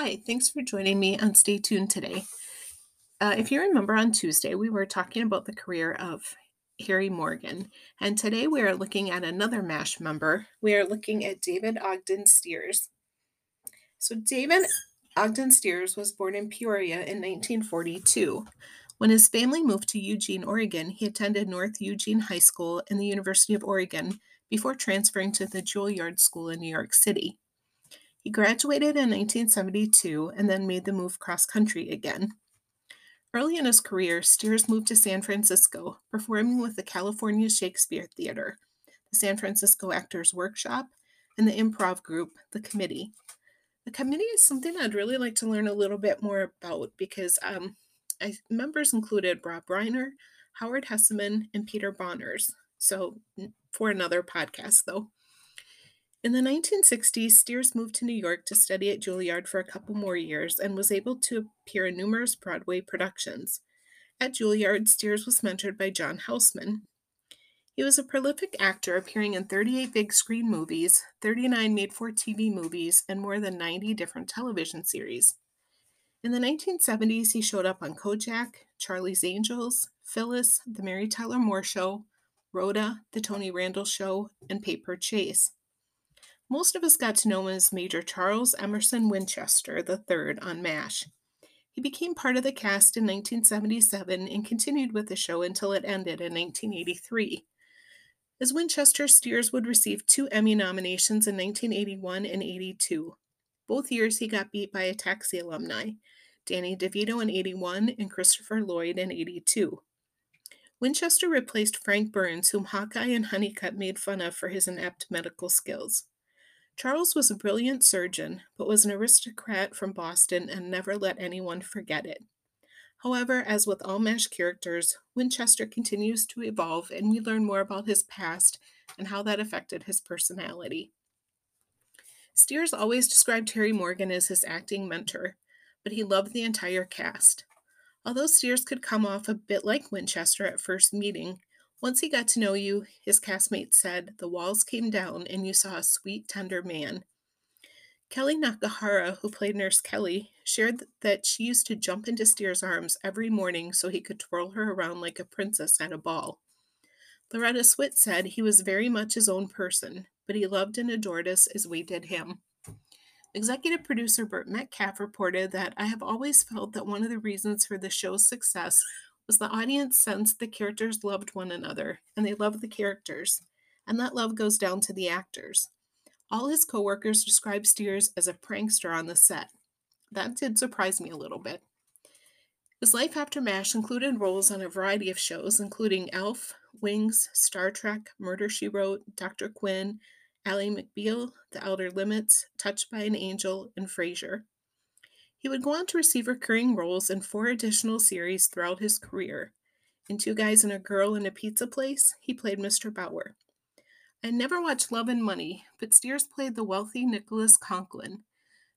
Hi, thanks for joining me on Stay Tuned today. Uh, if you remember on Tuesday, we were talking about the career of Harry Morgan, and today we are looking at another MASH member. We are looking at David Ogden Stiers. So, David Ogden Stiers was born in Peoria in 1942. When his family moved to Eugene, Oregon, he attended North Eugene High School and the University of Oregon before transferring to the Juilliard School in New York City. He graduated in 1972 and then made the move cross country again. Early in his career, Stiers moved to San Francisco, performing with the California Shakespeare Theater, the San Francisco Actors Workshop, and the improv group, The Committee. The Committee is something I'd really like to learn a little bit more about because um, I, members included Rob Reiner, Howard Hesseman, and Peter Bonerz. So, for another podcast, though. In the 1960s, Stiers moved to New York to study at Juilliard for a couple more years and was able to appear in numerous Broadway productions. At Juilliard, Stiers was mentored by John Houseman. He was a prolific actor, appearing in 38 big screen movies, 39 made for TV movies, and more than 90 different television series. In the 1970s, he showed up on Kojak, Charlie's Angels, Phyllis, The Mary Tyler Moore Show, Rhoda, The Tony Randall Show, and Paper Chase. Most of us got to know him as Major Charles Emerson Winchester III on MASH. He became part of the cast in 1977 and continued with the show until it ended in 1983. As Winchester, Stiers would receive two Emmy nominations in 1981 and 82. Both years he got beat by a Taxi alumni, Danny DeVito in 81 and Christopher Lloyd in 82. Winchester replaced Frank Burns, whom Hawkeye and Honeycutt made fun of for his inept medical skills. Charles was a brilliant surgeon, but was an aristocrat from Boston and never let anyone forget it. However, as with all MASH characters, Winchester continues to evolve and we learn more about his past and how that affected his personality. Stiers always described Harry Morgan as his acting mentor, but he loved the entire cast. Although Stiers could come off a bit like Winchester at first meeting, once he got to know you, his castmates said, the walls came down and you saw a sweet, tender man. Kellye Nakahara, who played Nurse Kelly, shared that she used to jump into Stiers' arms every morning so he could twirl her around like a princess at a ball. Loretta Swit said he was very much his own person, but he loved and adored us as we did him. Executive producer Burt Metcalfe reported that I have always felt that one of the reasons for the show's success was the audience sensed the characters loved one another and they loved the characters, and that love goes down to the actors. All his coworkers described Stiers as a prankster on the set. That did surprise me a little bit. His life after MASH included roles on a variety of shows, including Elf, Wings, Star Trek, Murder She Wrote, Dr. Quinn, Ally McBeal, The Outer Limits, Touched by an Angel, and Frasier. He would go on to receive recurring roles in four additional series throughout his career. In Two Guys and a Girl in a Pizza Place, he played Mr. Bauer. I never watched Love and Money, but Stiers played the wealthy Nicholas Conklin.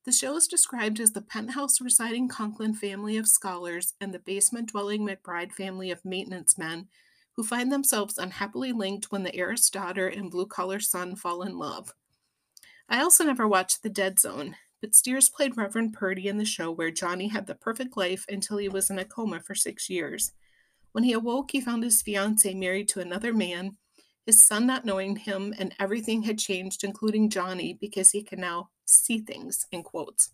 The show is described as the penthouse residing Conklin family of scholars and the basement dwelling McBride family of maintenance men who find themselves unhappily linked when the heiress daughter and blue collar son fall in love. I also never watched The Dead Zone, but Stiers played Reverend Purdy in the show where Johnny had the perfect life until he was in a coma for six years. When he awoke, he found his fiancee married to another man, his son not knowing him, and everything had changed, including Johnny, because he can now see things, in quotes.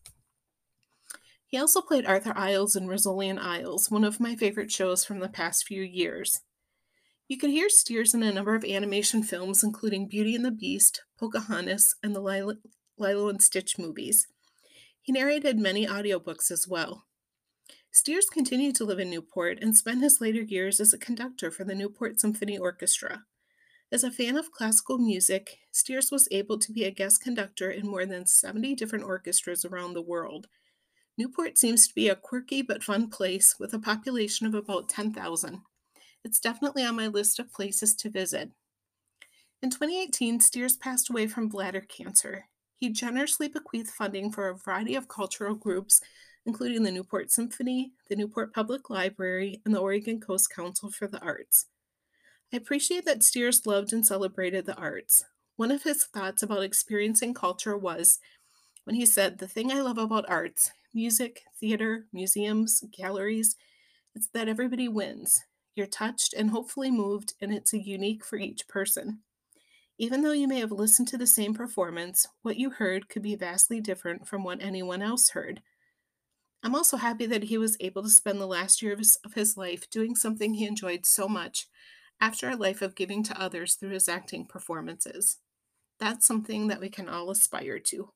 He also played Arthur Isles in Rizzoli & Isles, one of my favorite shows from the past few years. You can hear Stiers in a number of animation films, including Beauty and the Beast, Pocahontas, and the Lilo, Lilo and Stitch movies. He narrated many audiobooks as well. Stiers continued to live in Newport and spent his later years as a conductor for the Newport Symphony Orchestra. As a fan of classical music, Stiers was able to be a guest conductor in more than 70 different orchestras around the world. Newport seems to be a quirky but fun place with a population of about 10,000. It's definitely on my list of places to visit. In 2018, Stiers passed away from bladder cancer. He generously bequeathed funding for a variety of cultural groups, including the Newport Symphony, the Newport Public Library, and the Oregon Coast Council for the Arts. I appreciate that Stiers loved and celebrated the arts. One of his thoughts about experiencing culture was when he said, The thing I love about arts music, theater, museums, galleries. It's that everybody wins. You're touched and hopefully moved, and it's a unique for each person. Even though you may have listened to the same performance, what you heard could be vastly different from what anyone else heard. I'm also happy that he was able to spend the last year of his, of his life doing something he enjoyed so much after a life of giving to others through his acting performances. That's something that we can all aspire to.